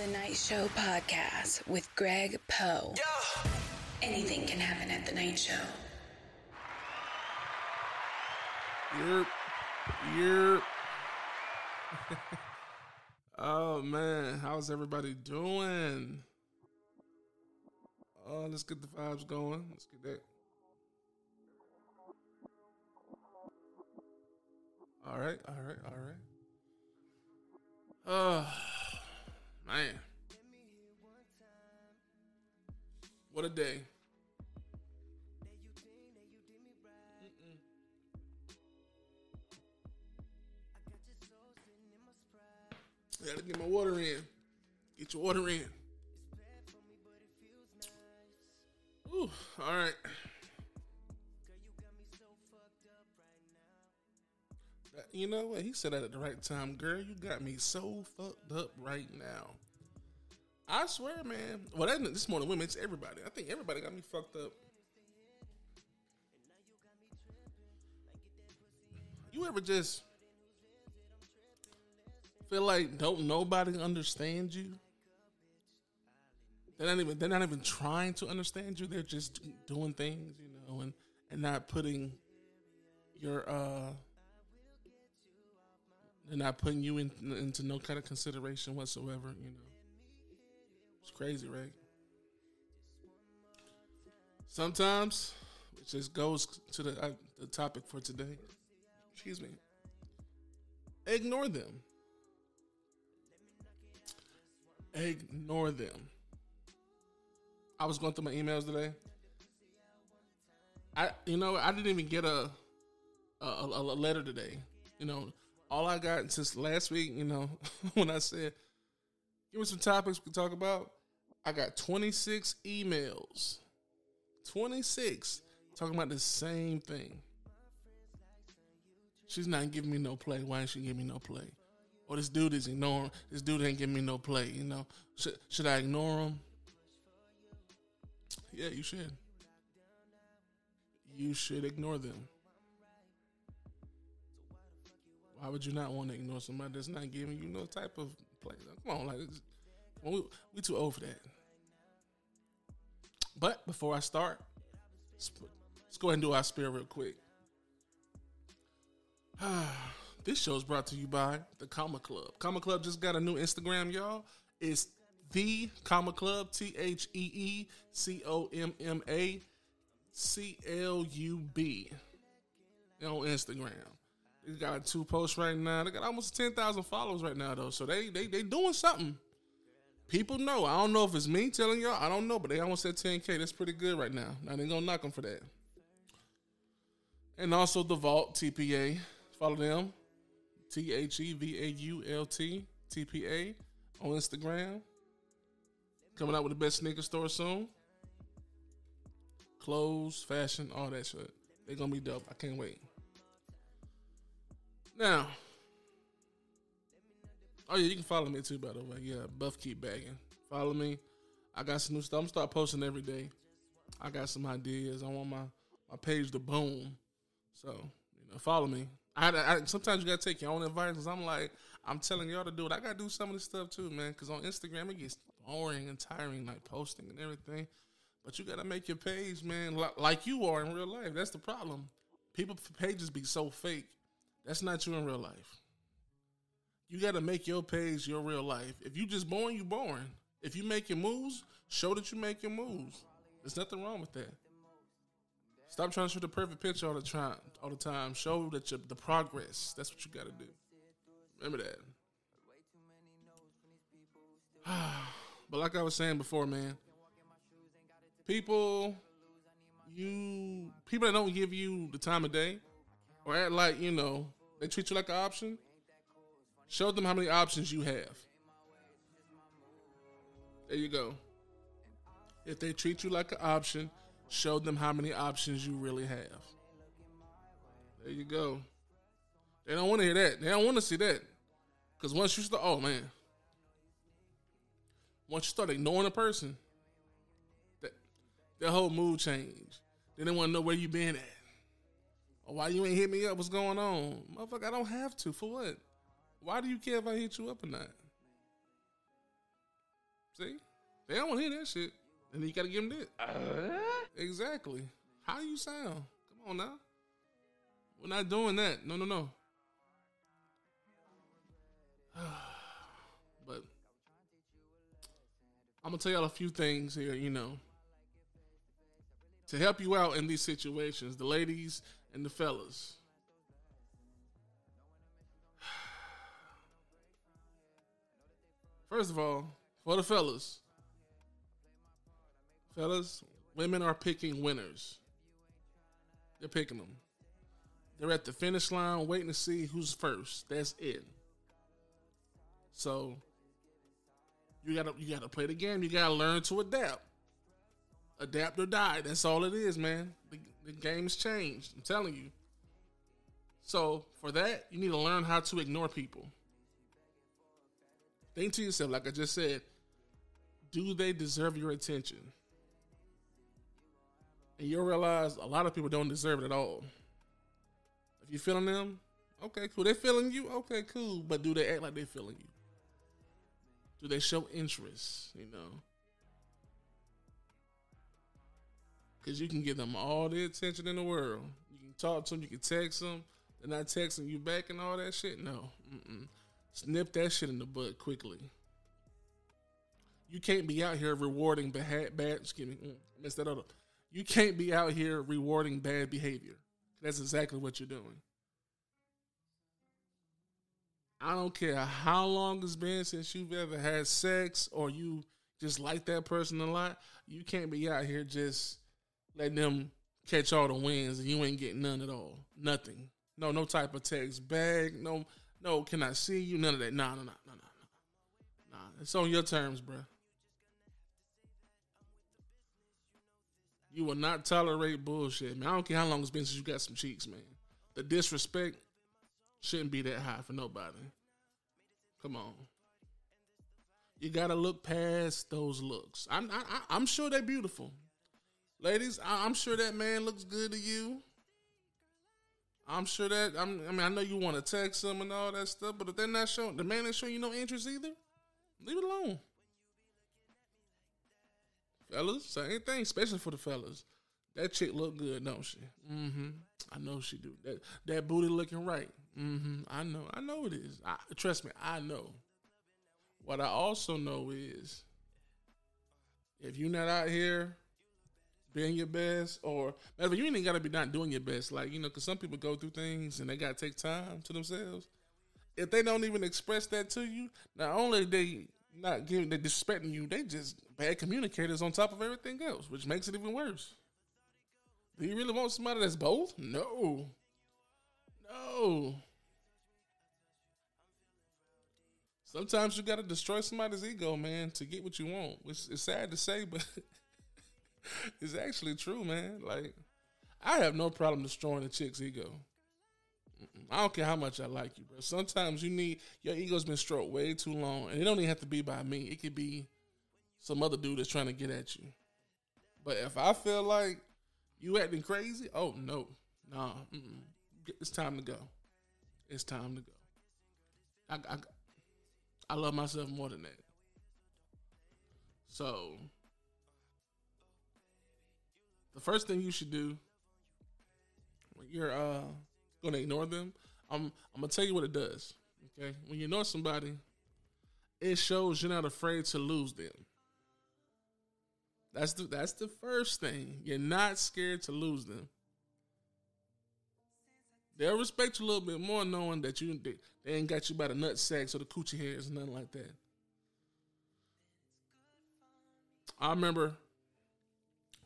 The Night Show Podcast with Greg Poe. Anything can happen at The Night Show. Yerp. Yerp. oh man, how's everybody doing? Oh, let's get the vibes going. Let's get that. All right, all right, all right. Oh man, what a day! Gotta get my water in. Get your water in. Ooh, all right. You know what? He said that at the right time. Girl, you got me so fucked up right now. I swear, man. Well, that, this morning, women, it's everybody. I think everybody got me fucked up. You ever just feel like don't nobody understand you? They're not even they're not even trying to understand you. They're just doing things, you know, and and not putting your uh they're not putting you in, into no kind of consideration whatsoever, you know. It's crazy, right? Sometimes it just goes to the uh, the topic for today. Excuse me. Ignore them. Ignore them. I was going through my emails today. I, you know, I didn't even get a a, a, a letter today. You know, all I got since last week. You know, when I said, "Give me some topics we can talk about," I got twenty six emails. Twenty six talking about the same thing. She's not giving me no play. Why ain't she giving me no play? Or this dude is ignoring. This dude ain't giving me no play. You know, should should I ignore him? Yeah, you should. You should ignore them. Why would you not want to ignore somebody that's not giving you no type of play? Come on, like we we too old for that. But before I start, let's, let's go ahead and do our spiel real quick. this show is brought to you by the Comma Club. Comma Club just got a new Instagram, y'all. It's the Comma Club, T H E E C O M M A C L U B on Instagram. They got two posts right now. They got almost ten thousand followers right now, though. So they they they doing something. People know. I don't know if it's me telling y'all. I don't know, but they almost said 10k. That's pretty good right now. Now they gonna knock them for that. And also the Vault TPA. Follow them. T H E V A U L T T P A on Instagram. Coming out with the best sneaker store soon. Clothes, fashion, all that shit. They're gonna be dope. I can't wait. Now, oh yeah, you can follow me too. By the way, yeah, Buff keep bagging. Follow me. I got some new stuff. I'm start posting every day. I got some ideas. I want my my page to boom. So you know, follow me. I, I sometimes you gotta take your own advice. Cause I'm like, I'm telling y'all to do it. I gotta do some of this stuff too, man. Cause on Instagram it gets boring and tiring, like posting and everything. But you gotta make your page, man, li- like you are in real life. That's the problem. People pages be so fake. That's not you in real life. You gotta make your page your real life. If you just born, you born. If you making moves, show that you making moves. There's nothing wrong with that. Stop trying to show the perfect picture all the time. All the time. Show that you the progress. That's what you got to do. Remember that. but like I was saying before, man, people, you people that don't give you the time of day, or act like you know they treat you like an option. Show them how many options you have. There you go. If they treat you like an option, show them how many options you really have. There you go. They don't want to hear that. They don't want to see that. Because once you start, oh man, once you start ignoring a person, that their whole mood change. Then they want to know where you been at. Or why you ain't hit me up? What's going on? Motherfucker, I don't have to. For what? Why do you care if I hit you up or not? See, they don't want to hear that shit, and you got to give them that. Uh? Exactly. How you sound? Come on now. We're not doing that. No, no, no. but I'm gonna tell y'all a few things here. You know, to help you out in these situations, the ladies and the fellas. First of all, for the fellas, fellas, women are picking winners. They're picking them. They're at the finish line waiting to see who's first. That's it. So you gotta you gotta play the game. You gotta learn to adapt. Adapt or die. That's all it is, man. The, the game's changed. I'm telling you. So for that, you need to learn how to ignore people. Think to yourself, like I just said, do they deserve your attention? And you'll realize a lot of people don't deserve it at all. If you're feeling them, okay, cool. They're feeling you, okay, cool. But do they act like they're feeling you? Do they show interest? You know, because you can give them all the attention in the world. You can talk to them, you can text them. They're not texting you back and all that shit. No, Mm-mm. snip that shit in the butt quickly. You can't be out here rewarding bad, bad. Excuse me, mm, that up. You can't be out here rewarding bad behavior. That's exactly what you're doing. I don't care how long it's been since you've ever had sex or you just like that person a lot. You can't be out here just letting them catch all the wins and you ain't getting none at all. Nothing. No, no type of text bag. No, no. Can I see you? None of that. Nah, nah, nah, nah, nah, nah. It's on your terms, bro. You will not tolerate bullshit, man. I don't care how long it's been since you got some cheeks, man. The disrespect shouldn't be that high for nobody. Come on. You gotta look past those looks. I'm I, I'm sure they're beautiful, ladies. I, am sure that man looks good to you. I'm sure that I'm, I mean I know you want to text them and all that stuff, but if they're not showing the man ain't showing you no interest either, leave it alone. Fellas, same thing, especially for the fellas. That chick look good, don't she? Mm-hmm. I know she do. That that booty looking right. Mm-hmm. I know. I know it is. I, trust me, I know. What I also know is if you're not out here being your best, or matter you ain't got to be not doing your best. Like you know, because some people go through things and they got to take time to themselves. If they don't even express that to you, not only they not giving, they disrespecting you, they just bad communicators on top of everything else, which makes it even worse. Do you really want somebody that's both? No. No. Sometimes you gotta destroy somebody's ego, man, to get what you want. Which is sad to say, but it's actually true, man. Like, I have no problem destroying a chick's ego. I don't care how much I like you, bro. Sometimes you need your ego's been stroked way too long, and it don't even have to be by me. It could be some other dude that's trying to get at you. But if I feel like you acting crazy? Oh no, nah. Mm-mm. It's time to go. It's time to go. I, I I love myself more than that. So the first thing you should do when you're uh gonna ignore them, I'm I'm gonna tell you what it does. Okay, when you ignore somebody, it shows you're not afraid to lose them. That's the that's the first thing. You're not scared to lose them. They'll respect you a little bit more knowing that you they, they ain't got you by the nut sacks or the coochie hairs and nothing like that. I remember.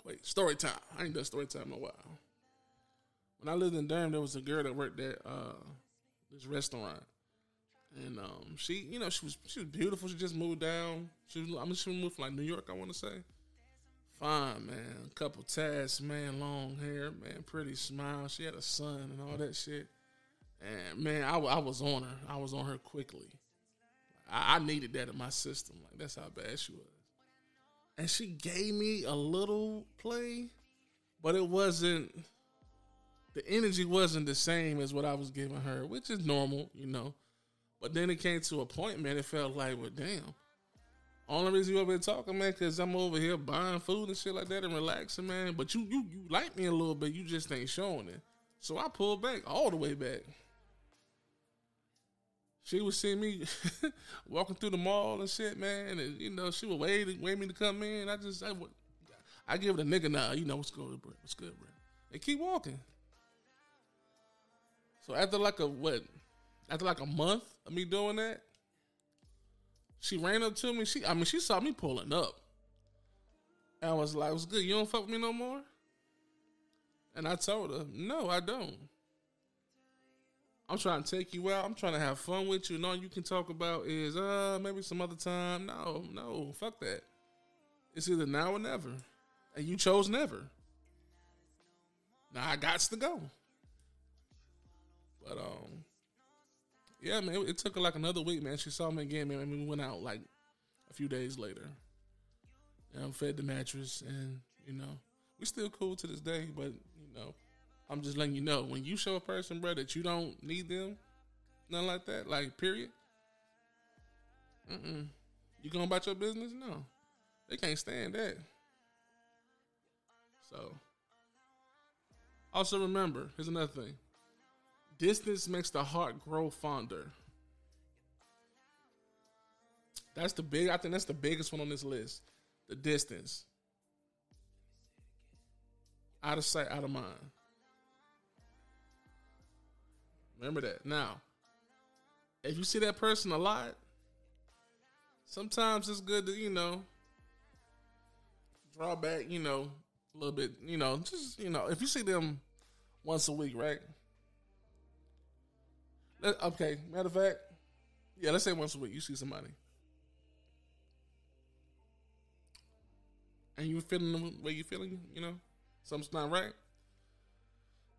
Wait, story time. I ain't done story time in a while. When I lived in Durham, there was a girl that worked at uh, this restaurant, and um, she, you know, she was she was beautiful. She just moved down. She was, I mean, she moved from like New York, I want to say. Fine, man. A couple tats, man. Long hair, man. Pretty smile. She had a son and all that shit. And man, I, I was on her. I was on her quickly. I, I needed that in my system. Like that's how bad she was. And she gave me a little play, but it wasn't. The energy wasn't the same as what I was giving her, which is normal, you know. But then it came to a point, man. It felt like, well, damn Only reason you over here talking, man, because I'm over here buying food and shit like that and relaxing, man. But you you you like me a little bit, you just ain't showing it. So I pulled back all the way back. She was seeing me walking through the mall and shit, man, and you know she would wait wait me to come in. I just I would I give it a nigga now, you know what's good, bro? What's good, bro? And keep walking. So after like a what? After like a month of me doing that, she ran up to me. She, I mean, she saw me pulling up. And I was like, "What's good? You don't fuck with me no more?" And I told her, "No, I don't. I'm trying to take you out. I'm trying to have fun with you. And all you can talk about is, uh, maybe some other time. No, no, fuck that. It's either now or never, and you chose never. Now I got to go. But um, yeah, man, it, took her like another week, man. She saw me again, man. And we went out like a few days later. And I fed the mattress, and you know, we still cool to this day. But you know, I'm just letting you know when you show a person, bro, that you don't need them, nothing like that, like period. Mm-mm. You going about your business? No, they can't stand that. So, also remember, here's another thing. Distance makes the heart grow fonder. That's the big. I think that's the biggest one on this list. The distance. Out of sight, out of mind. Remember that. Now, if you see that person a lot, sometimes it's good to you know draw back. You know, a little bit. You know, just you know, if you see them once a week, right? Okay, matter of fact, yeah, let's say once a week you see somebody. And you feeling the way you feeling, you know, something's not right.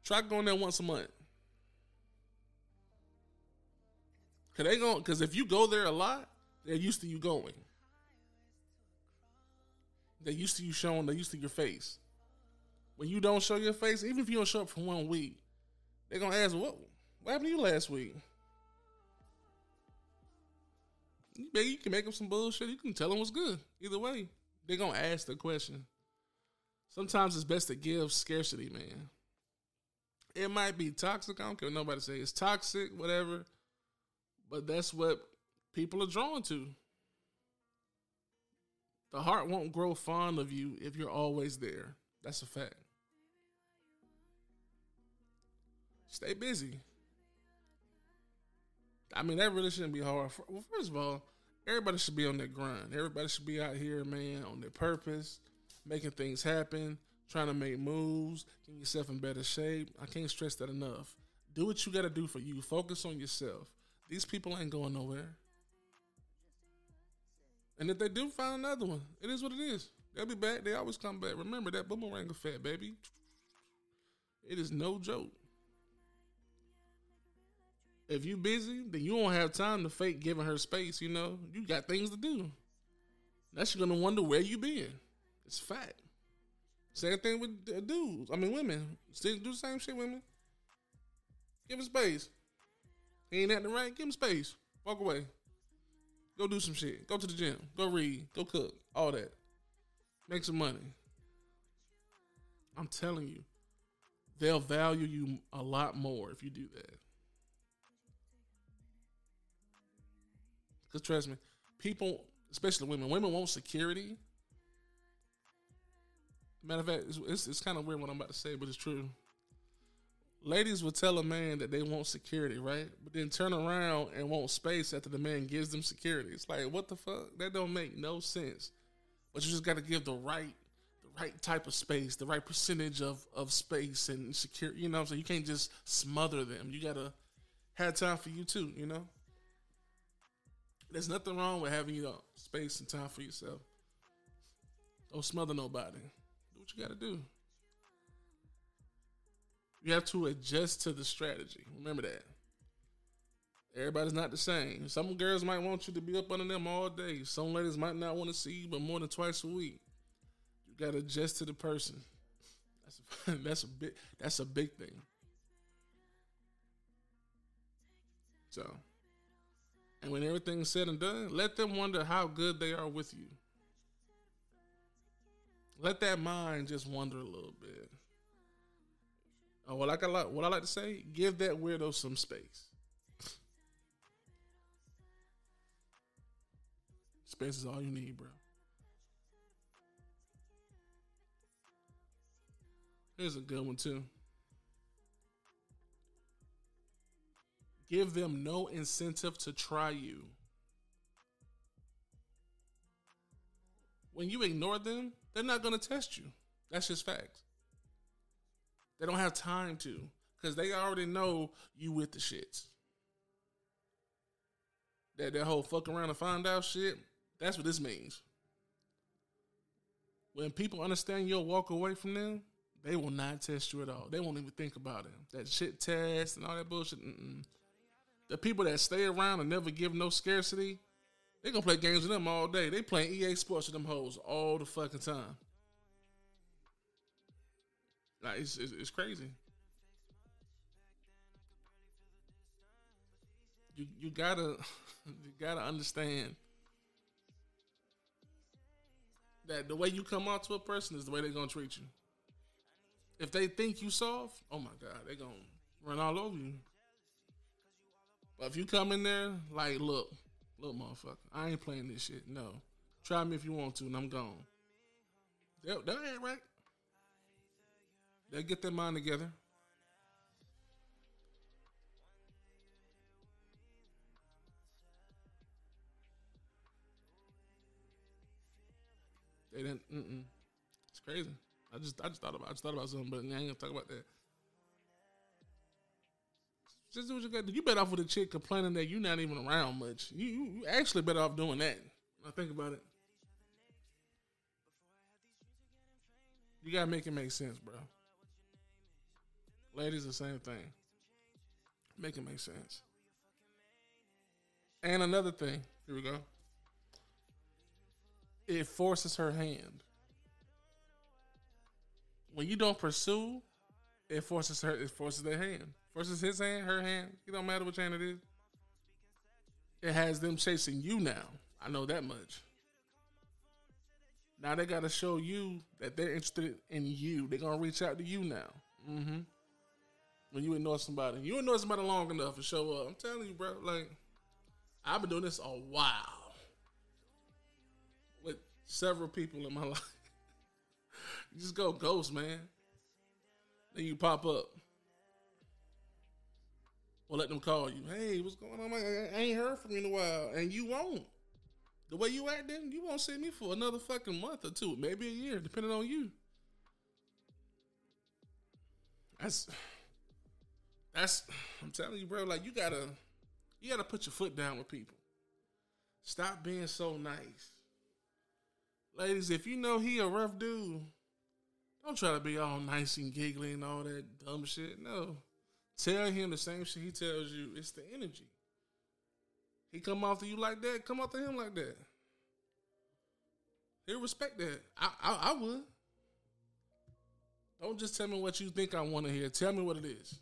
Try going there once a month. Cause they going cause if you go there a lot, they're used to you going. They're used to you showing, they're used to your face. When you don't show your face, even if you don't show up for one week, they're gonna ask, what what happened to you last week? Maybe you can make up some bullshit. You can tell them what's good. Either way, they're gonna ask the question. Sometimes it's best to give scarcity, man. It might be toxic. I don't care what nobody say. It's toxic, whatever. But that's what people are drawn to. The heart won't grow fond of you if you're always there. That's a fact. Stay busy. I mean, that really shouldn't be hard. Well, first of all, everybody should be on their grind. Everybody should be out here, man, on their purpose, making things happen, trying to make moves, getting yourself in better shape. I can't stress that enough. Do what you got to do for you. Focus on yourself. These people ain't going nowhere. And if they do find another one, it is what it is. They'll be back. They always come back. Remember that boomerang effect, baby. It is no joke. If you busy, then you won't have time to fake giving her space. You know, you got things to do. That's you gonna wonder where you been. It's fact. Same thing with dudes. I mean, women still do the same shit. Women, give him space. He ain't acting right. Give him space. Walk away. Go do some shit. Go to the gym. Go read. Go cook. All that. Make some money. I'm telling you, they'll value you a lot more if you do that. Because trust me, people, especially women, women want security. Matter of fact, it's, it's, it's kind of weird what I'm about to say, but it's true. Ladies will tell a man that they want security, right? But then turn around and want space after the man gives them security. It's like, what the fuck? That don't make no sense. But you just got to give the right, the right type of space, the right percentage of of space and security. You know, what I'm saying you can't just smother them. You gotta have time for you too. You know. There's nothing wrong with having you know space and time for yourself. Don't smother nobody. Do what you got to do. You have to adjust to the strategy. Remember that. Everybody's not the same. Some girls might want you to be up under them all day. Some ladies might not want to see you, but more than twice a week. You got to adjust to the person. That's a, that's a big that's a big thing. So, And when everything's said and done, let them wonder how good they are with you. Let that mind just wonder a little bit. Oh, well, like I like what I like to say, give that weirdo some space. Space is all you need, bro. Here's a good one too. Give them no incentive to try you. When you ignore them, they're not going to test you. That's just facts. They don't have time to because they already know you with the shits. That that whole fuck around and find out shit. That's what this means. When people understand you'll walk away from them, they will not test you at all. They won't even think about it. That shit test and all that bullshit. Mm-mm. The people that stay around and never give no scarcity, they gonna play games with them all day. They playing EA Sports with them hoes all the fucking time. Like it's, it's, it's crazy. You you gotta you gotta understand that the way you come out to a person is the way they're gonna treat you. If they think you soft, oh my god, they're gonna run all over you. But if you come in there like, look, look, motherfucker, I ain't playing this shit. No, try me if you want to, and I'm gone. That, that ain't right. They get their mind together. They didn't. Mm-mm. It's crazy. I just, I just thought about, I just thought about something, but I ain't gonna talk about that. Just do what you got. You better off with a chick complaining that you're not even around much. You, you, you actually better off doing that. I think about it. You gotta make it make sense, bro. Ladies, the same thing. Make it make sense. And another thing, here we go. It forces her hand. When you don't pursue, it forces her. It forces their hand. Forces his hand, her hand. It don't matter which hand it is. It has them chasing you now. I know that much. Now they got to show you that they're interested in you. They're gonna reach out to you now. Mm-hmm. When you ignore somebody, you ignore somebody long enough to show up. I'm telling you, bro. Like I've been doing this a while with several people in my life. you just go ghost, man. Then you pop up. Or let them call you. Hey, what's going on? I ain't heard from you in a while, and you won't. The way you acting, you won't see me for another fucking month or two, maybe a year, depending on you. That's that's I'm telling you, bro, like you gotta you gotta put your foot down with people. Stop being so nice. Ladies, if you know he a rough dude, don't try to be all nice and giggly and all that dumb shit. No. Tell him the same shit he tells you. It's the energy. He come after you like that, come after him like that. He'll respect that. I, I, I would. Don't just tell me what you think I want to hear. Tell me what it is.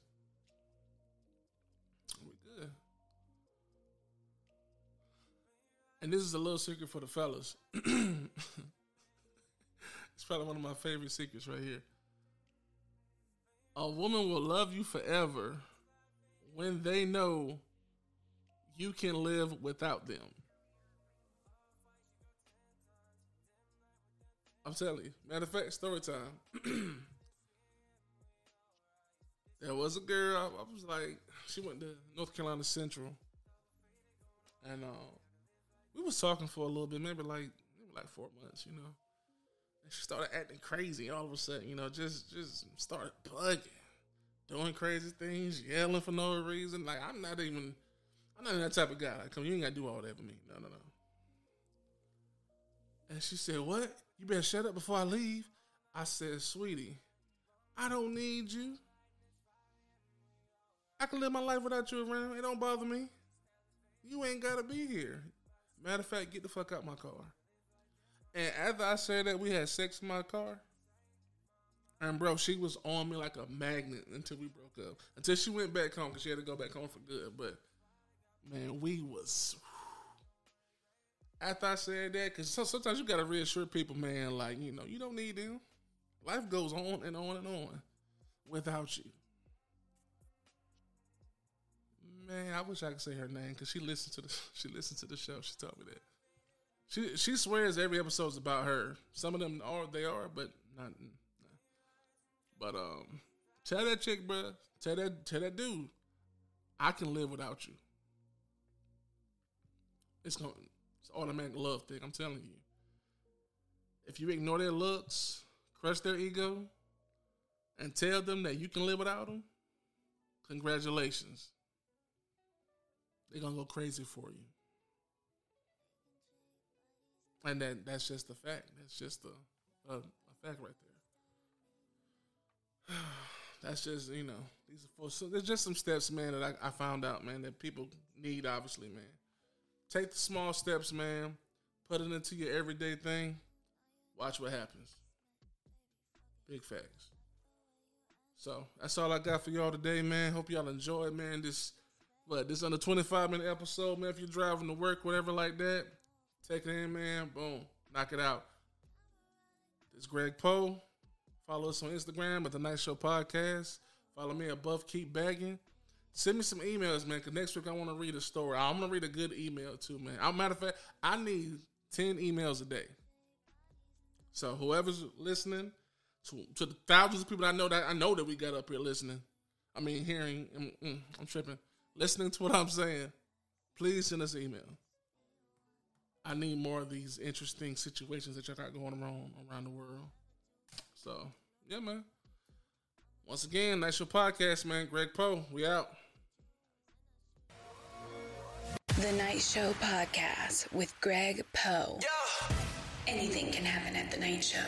And this is a little secret for the fellas. it's probably one of my favorite secrets right here. A woman will love you forever when they know you can live without them. I'm telling you. Matter of fact, story time. there was a girl. I, was like, she went to North Carolina Central, and uh, we was talking for a little bit, maybe like maybe like four months, you know. And she started acting crazy all of a sudden, you know, just just started bugging, doing crazy things, yelling for no reason. Like I'm not even I'm not that type of guy. Come, you ain't gotta do all that for me. No, no, no. And she said, What? You better shut up before I leave. I said, Sweetie, I don't need you. I can live my life without you around. It don't bother me. You ain't gotta be here. Matter of fact, get the fuck out my car. And after I said that, we had sex in my car. And bro, she was on me like a magnet until we broke up. Until she went back home because she had to go back home for good. But man, we was after I said that, because sometimes you gotta reassure people, man, like you know, you don't need them. Life goes on and on and on without you. Man, I wish I could say her name because she listened to the she listened to the show. She told me that. She she swears every episode's about her. Some of them are they are, but not. Nah. But um, tell that chick, bro. Tell that tell that dude, I can live without you. It's going it's automatic love thing. I'm telling you. If you ignore their looks, crush their ego, and tell them that you can live without them, congratulations. They're gonna go crazy for you. And that that's just a fact. That's just a, a, fact right there. that's just, you know, these are so there's just some steps, man, that I, I found out, man, that people need obviously, man. Take the small steps, man. Put it into your everyday thing. Watch what happens. Big facts. So that's all I got for y'all today, man. Hope y'all enjoy, man. This what this under 25 minute episode, man. If you're driving to work, whatever like that, take it in, man. Boom. Knock it out. This Greg Poe. Follow us on Instagram at the Night Show Podcast. Follow me Buff Keep Bagging. Send me some emails, man, because next week I want to read a story. I'm going to read a good email too, man. As a matter of fact, I need 10 emails a day. So whoever's listening, to, to the thousands of people I know that I know that we got up here listening. I mean, hearing, I'm, mm, mm, I'm tripping. Listening to what I'm saying, please send us an email. I need more of these interesting situations that y'all got going on around the world. So, yeah, man. Once again, that's your podcast, man. Greg Poe, we out. The Night Show Podcast with Greg Poe. Yeah. Anything can happen at The Night Show.